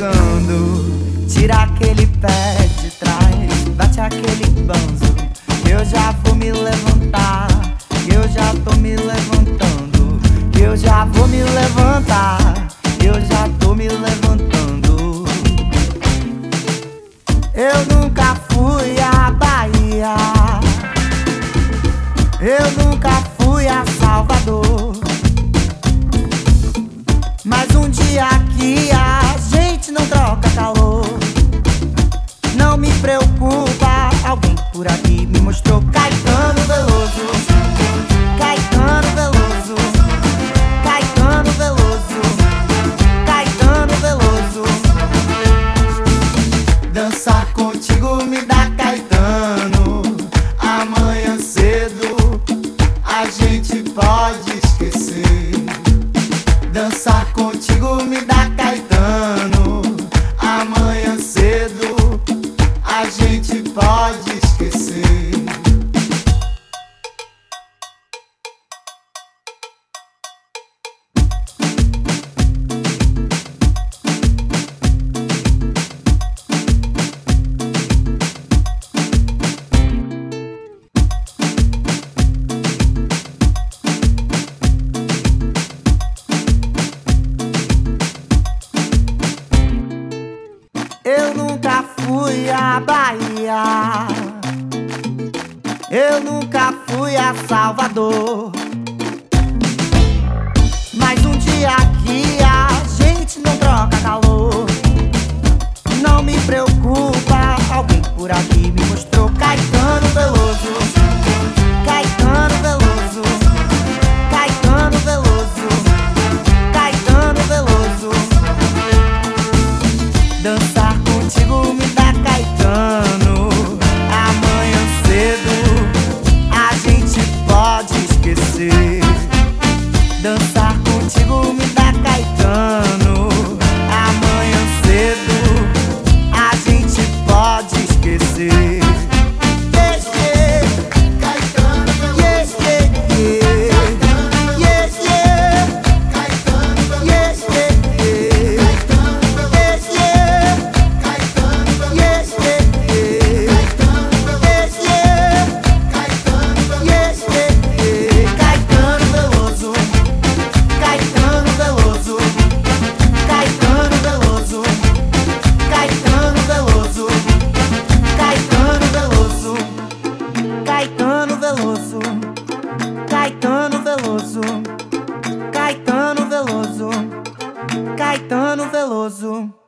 chegando. Tira aquele pé de trás, bate aquele banzo. Eu já vou me levantar. Eu já tô me levantando. Eu já vou me levantar. Eu já tô me levantando. Eu nunca fui à Bahia. Eu nunca fui a Salvador. Mas um dia aqui mostrou Caetano Veloso. Caetano Veloso. Caetano Veloso. Caetano Veloso. Dançar contigo me dá Caetano. Amanhã cedo a gente pode A Bahia. Eu nunca fui a Salvador, mas um dia antigo me tá dá Caetano. poderoso.